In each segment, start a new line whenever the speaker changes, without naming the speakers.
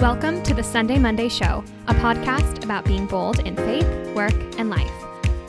Welcome to the Sunday Monday Show, a podcast about being bold in faith, work, and life.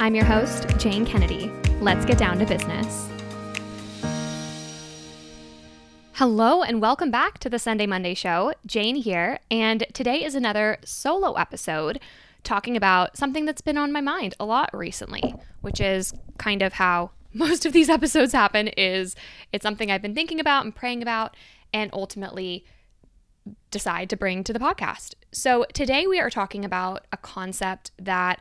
I'm your host, Jane Kennedy. Let's get down to business. Hello, and welcome back to the Sunday Monday Show. Jane here, and today is another solo episode talking about something that's been on my mind a lot recently, which is kind of how most of these episodes happen is it's something I've been thinking about and praying about and ultimately decide to bring to the podcast. So, today we are talking about a concept that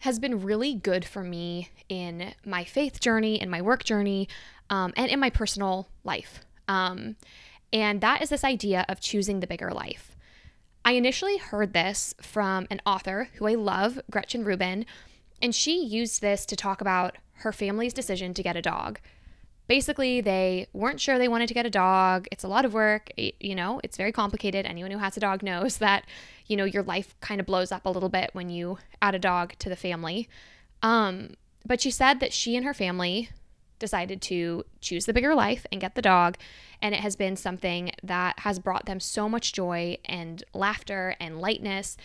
has been really good for me in my faith journey, in my work journey, um, and in my personal life. Um, and that is this idea of choosing the bigger life. I initially heard this from an author who I love, Gretchen Rubin, and she used this to talk about her family's decision to get a dog basically they weren't sure they wanted to get a dog. It's a lot of work. You know it's very complicated. Anyone who has a dog knows that you know your life kind of blows up a little bit when you add a dog to the family. Um, but she said that she and her family decided to choose the bigger life and get the dog. And it has been something that has brought them so much joy and laughter and lightness.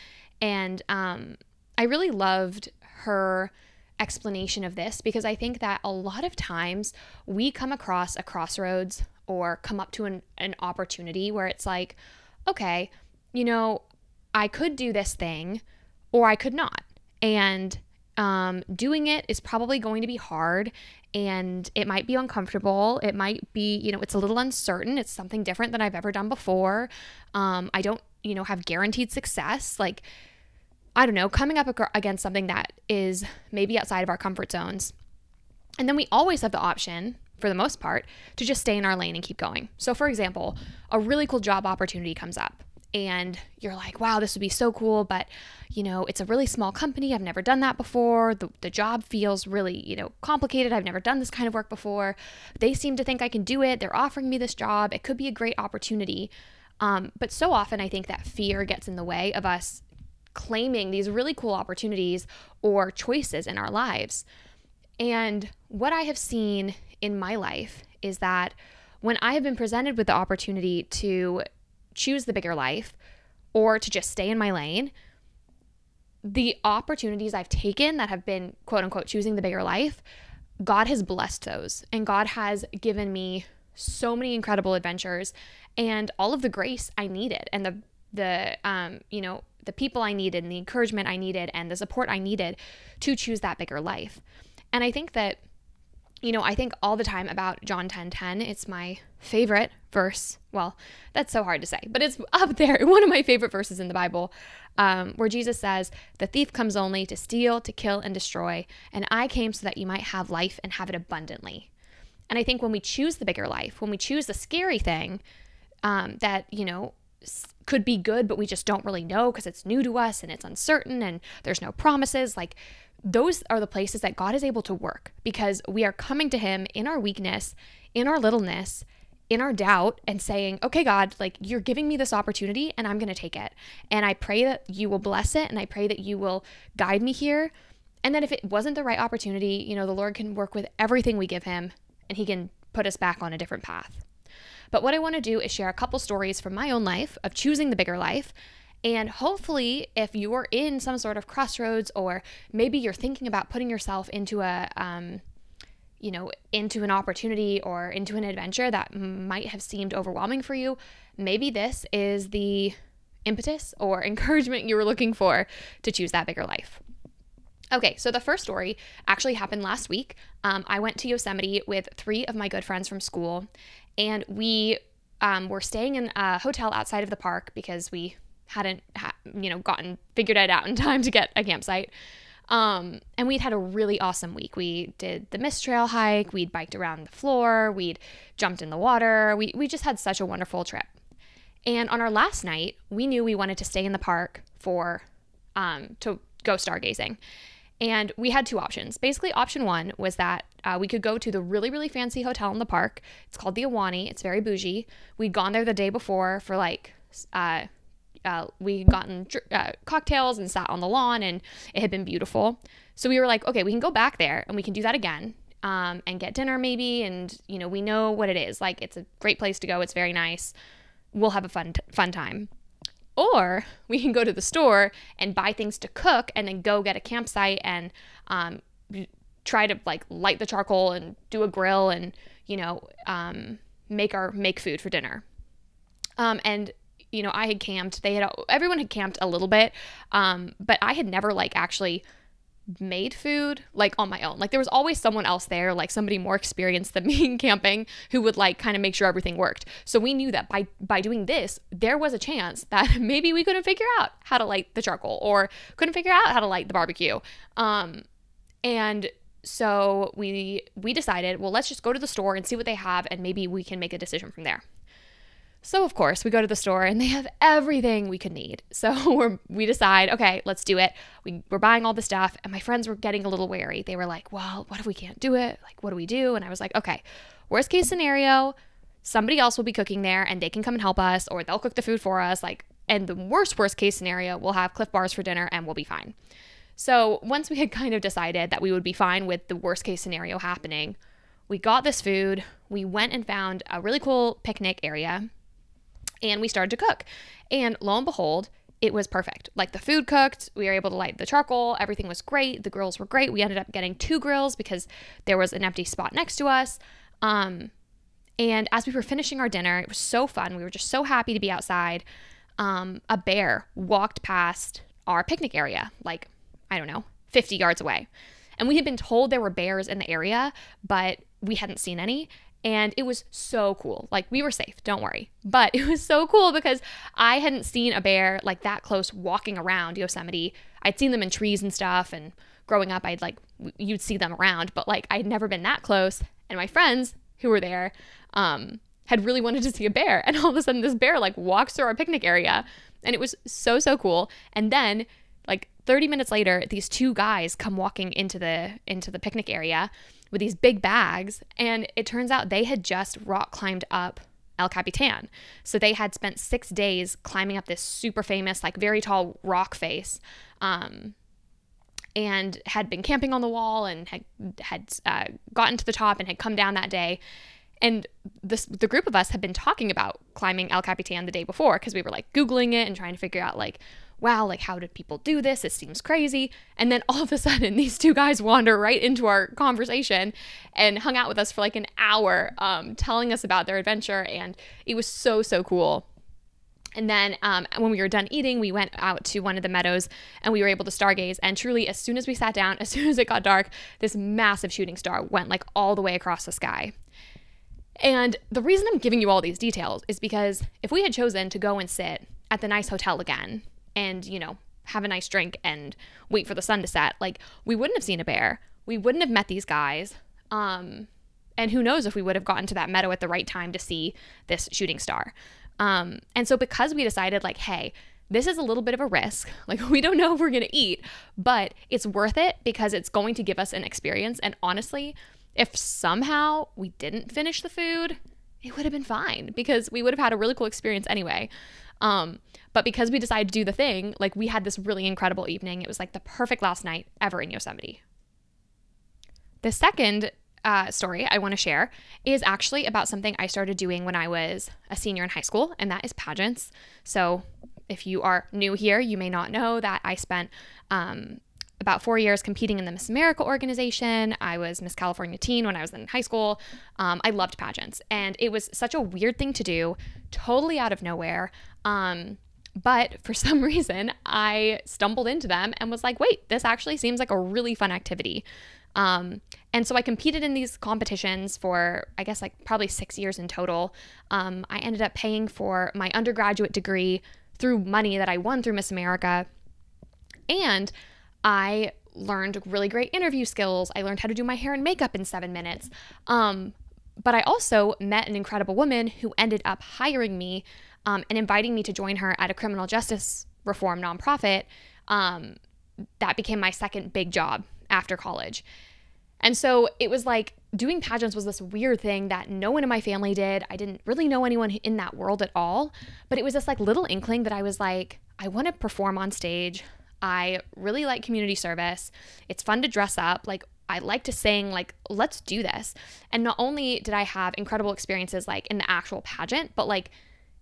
And um, i really loved her explanation of this because I think that a lot of times we come across a crossroads or come up to an, an opportunity where it's like, okay, you know, I could do this thing or I could not. And um, doing it is probably going to be hard and it might be uncomfortable. It might be, you know, it's a little uncertain. It's something different than I've ever done before. Um, I don't, you know, have guaranteed success. Like, I don't know, coming up against something that is maybe outside of our comfort zones. And then we always have the option, for the most part, to just stay in our lane and keep going. So, for example, a really cool job opportunity comes up and you're like, wow, this would be so cool, but you know, it's a really small company. I've never done that before. The, the job feels really, you know, complicated. I've never done this kind of work before. They seem to think I can do it. They're offering me this job. It could be a great opportunity. Um, but so often, I think that fear gets in the way of us claiming these really cool opportunities or choices in our lives. And what I have seen in my life is that when I have been presented with the opportunity to choose the bigger life or to just stay in my lane, the opportunities I've taken that have been quote unquote choosing the bigger life, God has blessed those. And God has given me so many incredible adventures and all of the grace I needed and the the um you know the people I needed and the encouragement I needed and the support I needed to choose that bigger life. And I think that, you know, I think all the time about John 10 10. It's my favorite verse. Well, that's so hard to say, but it's up there. One of my favorite verses in the Bible um, where Jesus says, The thief comes only to steal, to kill, and destroy. And I came so that you might have life and have it abundantly. And I think when we choose the bigger life, when we choose the scary thing, um, that, you know, could be good, but we just don't really know because it's new to us and it's uncertain and there's no promises. Like, those are the places that God is able to work because we are coming to Him in our weakness, in our littleness, in our doubt, and saying, Okay, God, like you're giving me this opportunity and I'm going to take it. And I pray that you will bless it and I pray that you will guide me here. And then if it wasn't the right opportunity, you know, the Lord can work with everything we give Him and He can put us back on a different path. But what I want to do is share a couple stories from my own life of choosing the bigger life. And hopefully, if you're in some sort of crossroads, or maybe you're thinking about putting yourself into a, um, you know, into an opportunity or into an adventure that might have seemed overwhelming for you, maybe this is the impetus or encouragement you were looking for to choose that bigger life. Okay, so the first story actually happened last week. Um, I went to Yosemite with three of my good friends from school, and we um, were staying in a hotel outside of the park because we hadn't, ha- you know, gotten figured it out in time to get a campsite. Um, and we'd had a really awesome week. We did the mist trail hike, we'd biked around the floor, we'd jumped in the water. We, we just had such a wonderful trip. And on our last night, we knew we wanted to stay in the park for um, to go stargazing. And we had two options. Basically, option one was that uh, we could go to the really, really fancy hotel in the park. It's called the Ahwahnee. It's very bougie. We'd gone there the day before for like, uh, uh, we gotten uh, cocktails and sat on the lawn, and it had been beautiful. So we were like, okay, we can go back there and we can do that again um, and get dinner maybe. And, you know, we know what it is. Like, it's a great place to go. It's very nice. We'll have a fun, t- fun time. Or we can go to the store and buy things to cook and then go get a campsite and um, try to like light the charcoal and do a grill and, you know, um, make our make food for dinner. Um, and you know, I had camped. They had everyone had camped a little bit, um, but I had never like actually made food like on my own. Like there was always someone else there, like somebody more experienced than me in camping who would like kind of make sure everything worked. So we knew that by by doing this, there was a chance that maybe we couldn't figure out how to light the charcoal or couldn't figure out how to light the barbecue. Um and so we we decided, well, let's just go to the store and see what they have and maybe we can make a decision from there. So, of course, we go to the store and they have everything we could need. So, we're, we decide, okay, let's do it. We, we're buying all the stuff, and my friends were getting a little wary. They were like, well, what if we can't do it? Like, what do we do? And I was like, okay, worst case scenario, somebody else will be cooking there and they can come and help us, or they'll cook the food for us. Like, and the worst, worst case scenario, we'll have Clif bars for dinner and we'll be fine. So, once we had kind of decided that we would be fine with the worst case scenario happening, we got this food. We went and found a really cool picnic area and we started to cook. And lo and behold, it was perfect. Like the food cooked, we were able to light the charcoal, everything was great. The grills were great. We ended up getting two grills because there was an empty spot next to us. Um, and as we were finishing our dinner, it was so fun. We were just so happy to be outside. Um, a bear walked past our picnic area, like, I don't know, 50 yards away. And we had been told there were bears in the area, but we hadn't seen any. And it was so cool. Like, we were safe, don't worry. But it was so cool because I hadn't seen a bear like that close walking around Yosemite. I'd seen them in trees and stuff. And growing up, I'd like, you'd see them around, but like, I'd never been that close. And my friends who were there um, had really wanted to see a bear. And all of a sudden, this bear like walks through our picnic area. And it was so, so cool. And then, like 30 minutes later, these two guys come walking into the into the picnic area with these big bags. And it turns out they had just rock climbed up El Capitan. So they had spent six days climbing up this super famous, like very tall rock face. Um, and had been camping on the wall and had had uh, gotten to the top and had come down that day. And this the group of us had been talking about climbing El Capitan the day before because we were like googling it and trying to figure out like wow, like, how did people do this? It seems crazy. And then all of a sudden, these two guys wander right into our conversation and hung out with us for like an hour, um, telling us about their adventure. And it was so, so cool. And then um, when we were done eating, we went out to one of the meadows and we were able to stargaze. And truly, as soon as we sat down, as soon as it got dark, this massive shooting star went like all the way across the sky. And the reason I'm giving you all these details is because if we had chosen to go and sit at the nice hotel again, and, you know, have a nice drink and wait for the sun to set. Like we wouldn't have seen a bear. We wouldn't have met these guys. Um, and who knows if we would have gotten to that meadow at the right time to see this shooting star. Um, and so because we decided like, hey, this is a little bit of a risk. Like we don't know if we're going to eat, but it's worth it because it's going to give us an experience. And honestly, if somehow we didn't finish the food, it would have been fine because we would have had a really cool experience anyway. Um, but because we decided to do the thing, like we had this really incredible evening. It was like the perfect last night ever in Yosemite. The second uh, story I want to share is actually about something I started doing when I was a senior in high school, and that is pageants. So, if you are new here, you may not know that I spent um, about four years competing in the Miss America organization. I was Miss California Teen when I was in high school. Um, I loved pageants, and it was such a weird thing to do, totally out of nowhere. Um, but for some reason, I stumbled into them and was like, wait, this actually seems like a really fun activity. Um, and so I competed in these competitions for, I guess, like probably six years in total. Um, I ended up paying for my undergraduate degree through money that I won through Miss America. And I learned really great interview skills. I learned how to do my hair and makeup in seven minutes. Um, but I also met an incredible woman who ended up hiring me um, and inviting me to join her at a criminal justice reform nonprofit. Um, that became my second big job after college. And so it was like doing pageants was this weird thing that no one in my family did. I didn't really know anyone in that world at all. But it was this like little inkling that I was like, I want to perform on stage. I really like community service. It's fun to dress up. Like, I like to sing. Like, let's do this. And not only did I have incredible experiences like in the actual pageant, but like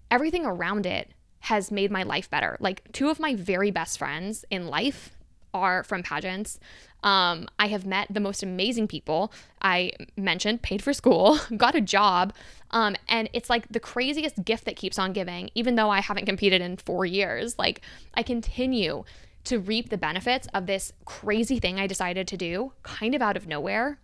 everything around it has made my life better. Like two of my very best friends in life are from pageants. Um, I have met the most amazing people. I mentioned, paid for school, got a job. Um, and it's like the craziest gift that keeps on giving, even though I haven't competed in four years. Like, I continue to reap the benefits of this crazy thing I decided to do kind of out of nowhere.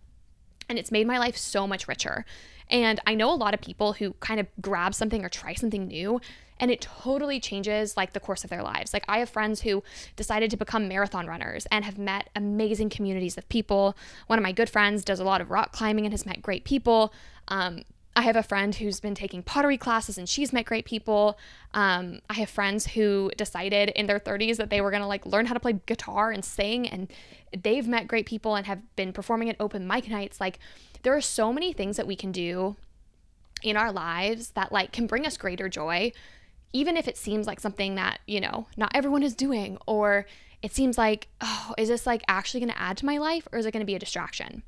And it's made my life so much richer. And I know a lot of people who kind of grab something or try something new and it totally changes like the course of their lives. Like I have friends who decided to become marathon runners and have met amazing communities of people. One of my good friends does a lot of rock climbing and has met great people. Um, I have a friend who's been taking pottery classes and she's met great people. Um, I have friends who decided in their 30s that they were gonna like learn how to play guitar and sing, and they've met great people and have been performing at open mic nights. Like, there are so many things that we can do in our lives that like can bring us greater joy even if it seems like something that, you know, not everyone is doing, or it seems like, oh, is this like actually going to add to my life or is it going to be a distraction?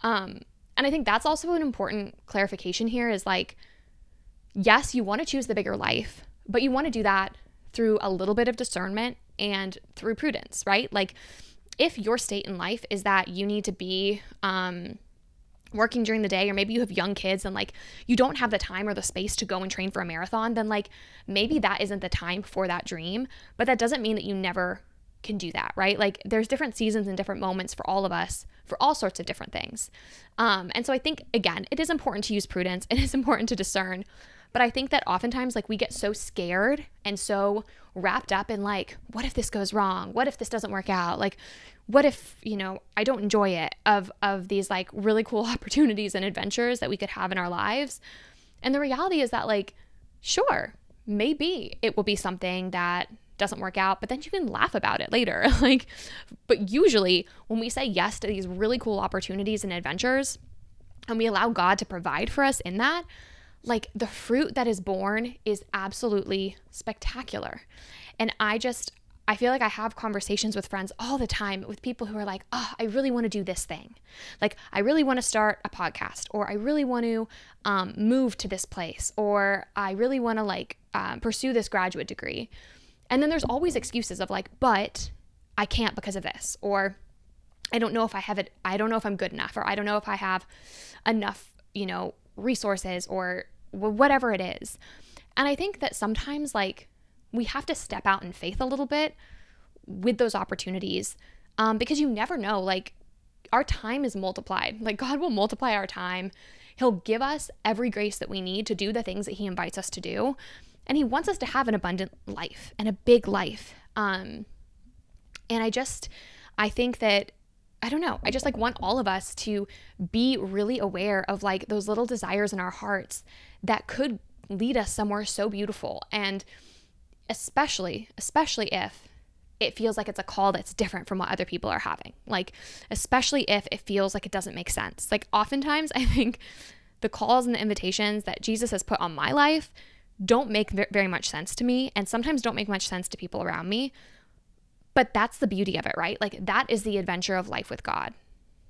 Um, and I think that's also an important clarification here is like, yes, you want to choose the bigger life, but you want to do that through a little bit of discernment and through prudence, right? Like, if your state in life is that you need to be, um, working during the day or maybe you have young kids and like you don't have the time or the space to go and train for a marathon then like maybe that isn't the time for that dream. But that doesn't mean that you never can do that right? Like there's different seasons and different moments for all of us for all sorts of different things um, and so i think again it is important to use prudence it is important to discern but I think that oftentimes, like, we get so scared and so wrapped up in, like, what if this goes wrong? What if this doesn't work out? Like, what if, you know, I don't enjoy it of, of these, like, really cool opportunities and adventures that we could have in our lives? And the reality is that, like, sure, maybe it will be something that doesn't work out, but then you can laugh about it later. like, but usually when we say yes to these really cool opportunities and adventures, and we allow God to provide for us in that, like the fruit that is born is absolutely spectacular. And I just, I feel like I have conversations with friends all the time with people who are like, oh, I really want to do this thing. Like, I really want to start a podcast, or I really want to um, move to this place, or I really want to like um, pursue this graduate degree. And then there's always excuses of like, but I can't because of this, or I don't know if I have it, I don't know if I'm good enough, or I don't know if I have enough, you know, resources or whatever it is. And I think that sometimes, like, we have to step out in faith a little bit with those opportunities um, because you never know. Like, our time is multiplied. Like, God will multiply our time. He'll give us every grace that we need to do the things that He invites us to do. And He wants us to have an abundant life and a big life. Um, and I just, I think that I don't know. I just like want all of us to be really aware of like those little desires in our hearts that could lead us somewhere so beautiful. And especially, especially if it feels like it's a call that's different from what other people are having. Like, especially if it feels like it doesn't make sense. Like, oftentimes, I think the calls and the invitations that Jesus has put on my life don't make very much sense to me and sometimes don't make much sense to people around me. But that's the beauty of it, right? Like, that is the adventure of life with God.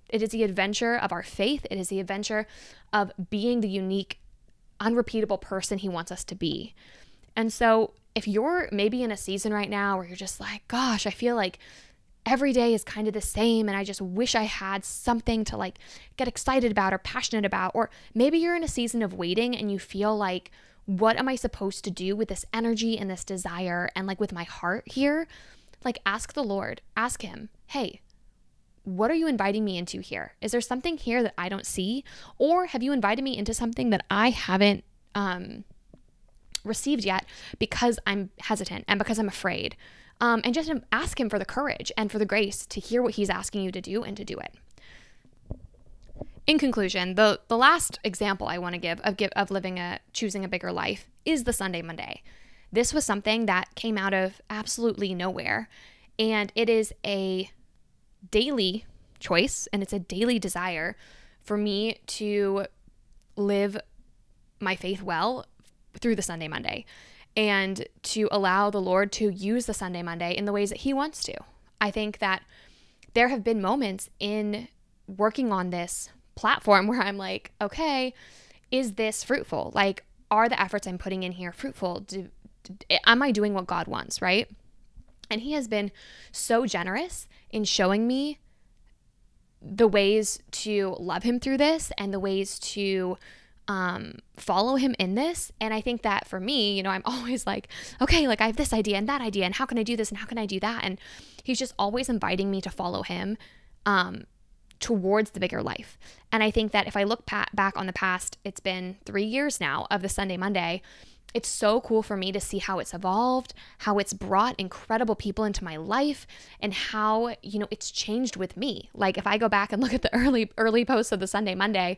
It is the adventure of our faith. It is the adventure of being the unique, unrepeatable person He wants us to be. And so, if you're maybe in a season right now where you're just like, gosh, I feel like every day is kind of the same and I just wish I had something to like get excited about or passionate about, or maybe you're in a season of waiting and you feel like, what am I supposed to do with this energy and this desire and like with my heart here? Like, ask the Lord, ask Him, hey, what are you inviting me into here? Is there something here that I don't see? Or have you invited me into something that I haven't um, received yet because I'm hesitant and because I'm afraid? Um, and just ask Him for the courage and for the grace to hear what He's asking you to do and to do it. In conclusion, the, the last example I want to give of, give of living a choosing a bigger life is the Sunday Monday. This was something that came out of absolutely nowhere. And it is a daily choice and it's a daily desire for me to live my faith well through the Sunday Monday and to allow the Lord to use the Sunday Monday in the ways that He wants to. I think that there have been moments in working on this platform where I'm like, okay, is this fruitful? Like, are the efforts I'm putting in here fruitful? Do, am I doing what God wants, right? And He has been so generous in showing me the ways to love Him through this and the ways to um, follow him in this. And I think that for me, you know, I'm always like, okay, like I have this idea and that idea, and how can I do this and how can I do that? And he's just always inviting me to follow him um, towards the bigger life. And I think that if I look back on the past, it's been three years now of the Sunday Monday. It's so cool for me to see how it's evolved, how it's brought incredible people into my life, and how, you know, it's changed with me. Like if I go back and look at the early early posts of the Sunday Monday,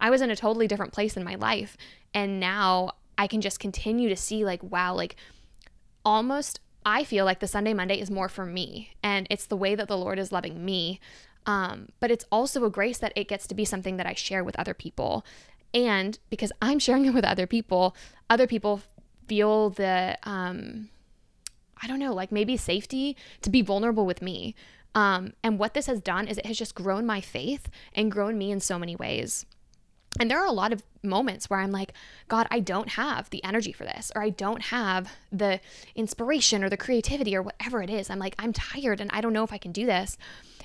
I was in a totally different place in my life. And now I can just continue to see, like, wow, like almost I feel like the Sunday Monday is more for me. And it's the way that the Lord is loving me. Um, but it's also a grace that it gets to be something that I share with other people. And because I'm sharing it with other people, other people feel the, um, I don't know, like maybe safety to be vulnerable with me. Um, and what this has done is it has just grown my faith and grown me in so many ways. And there are a lot of moments where I'm like, God, I don't have the energy for this, or I don't have the inspiration or the creativity or whatever it is. I'm like, I'm tired and I don't know if I can do this.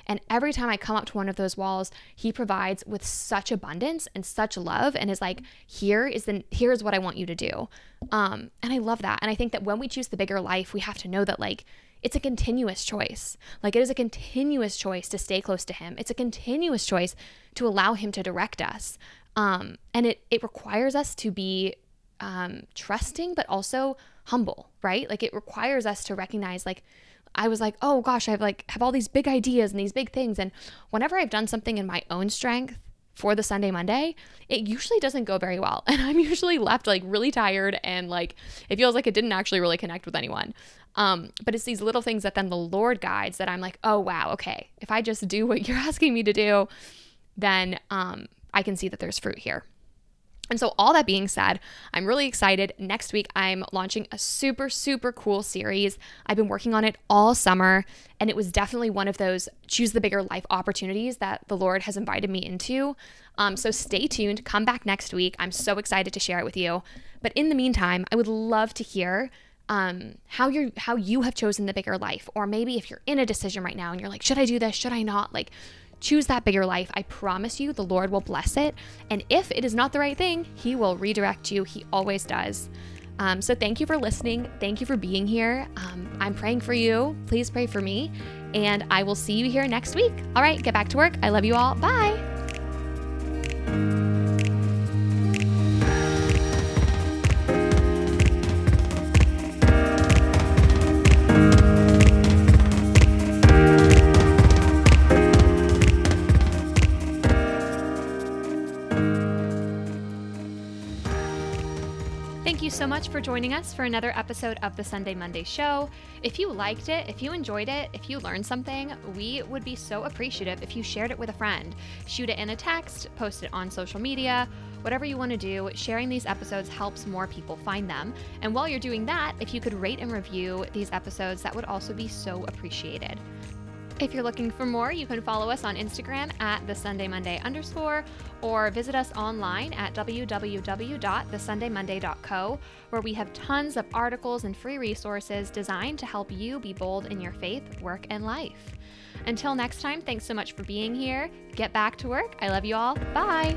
And every time I come up to one of those walls, he provides with such abundance and such love and is like, here is the here is what I want you to do. Um, and I love that. And I think that when we choose the bigger life, we have to know that like it's a continuous choice. Like it is a continuous choice to stay close to him. It's a continuous choice to allow him to direct us. Um, and it it requires us to be um, trusting, but also humble, right? Like it requires us to recognize, like, I was like, oh gosh, I've like have all these big ideas and these big things, and whenever I've done something in my own strength for the Sunday Monday, it usually doesn't go very well, and I'm usually left like really tired and like it feels like it didn't actually really connect with anyone. Um, but it's these little things that then the Lord guides that I'm like, oh wow, okay, if I just do what you're asking me to do, then um, I can see that there's fruit here. And so, all that being said, I'm really excited. Next week, I'm launching a super, super cool series. I've been working on it all summer, and it was definitely one of those choose the bigger life opportunities that the Lord has invited me into. Um, so, stay tuned. Come back next week. I'm so excited to share it with you. But in the meantime, I would love to hear um, how you how you have chosen the bigger life, or maybe if you're in a decision right now and you're like, should I do this? Should I not? Like, Choose that bigger life. I promise you, the Lord will bless it. And if it is not the right thing, He will redirect you. He always does. Um, so thank you for listening. Thank you for being here. Um, I'm praying for you. Please pray for me. And I will see you here next week. All right, get back to work. I love you all. Bye. So much for joining us for another episode of the Sunday Monday Show. If you liked it, if you enjoyed it, if you learned something, we would be so appreciative if you shared it with a friend. Shoot it in a text, post it on social media, whatever you want to do. Sharing these episodes helps more people find them. And while you're doing that, if you could rate and review these episodes, that would also be so appreciated. If you're looking for more, you can follow us on Instagram at the Sunday Monday underscore or visit us online at www.thesundaymonday.co, where we have tons of articles and free resources designed to help you be bold in your faith, work, and life. Until next time, thanks so much for being here. Get back to work. I love you all. Bye.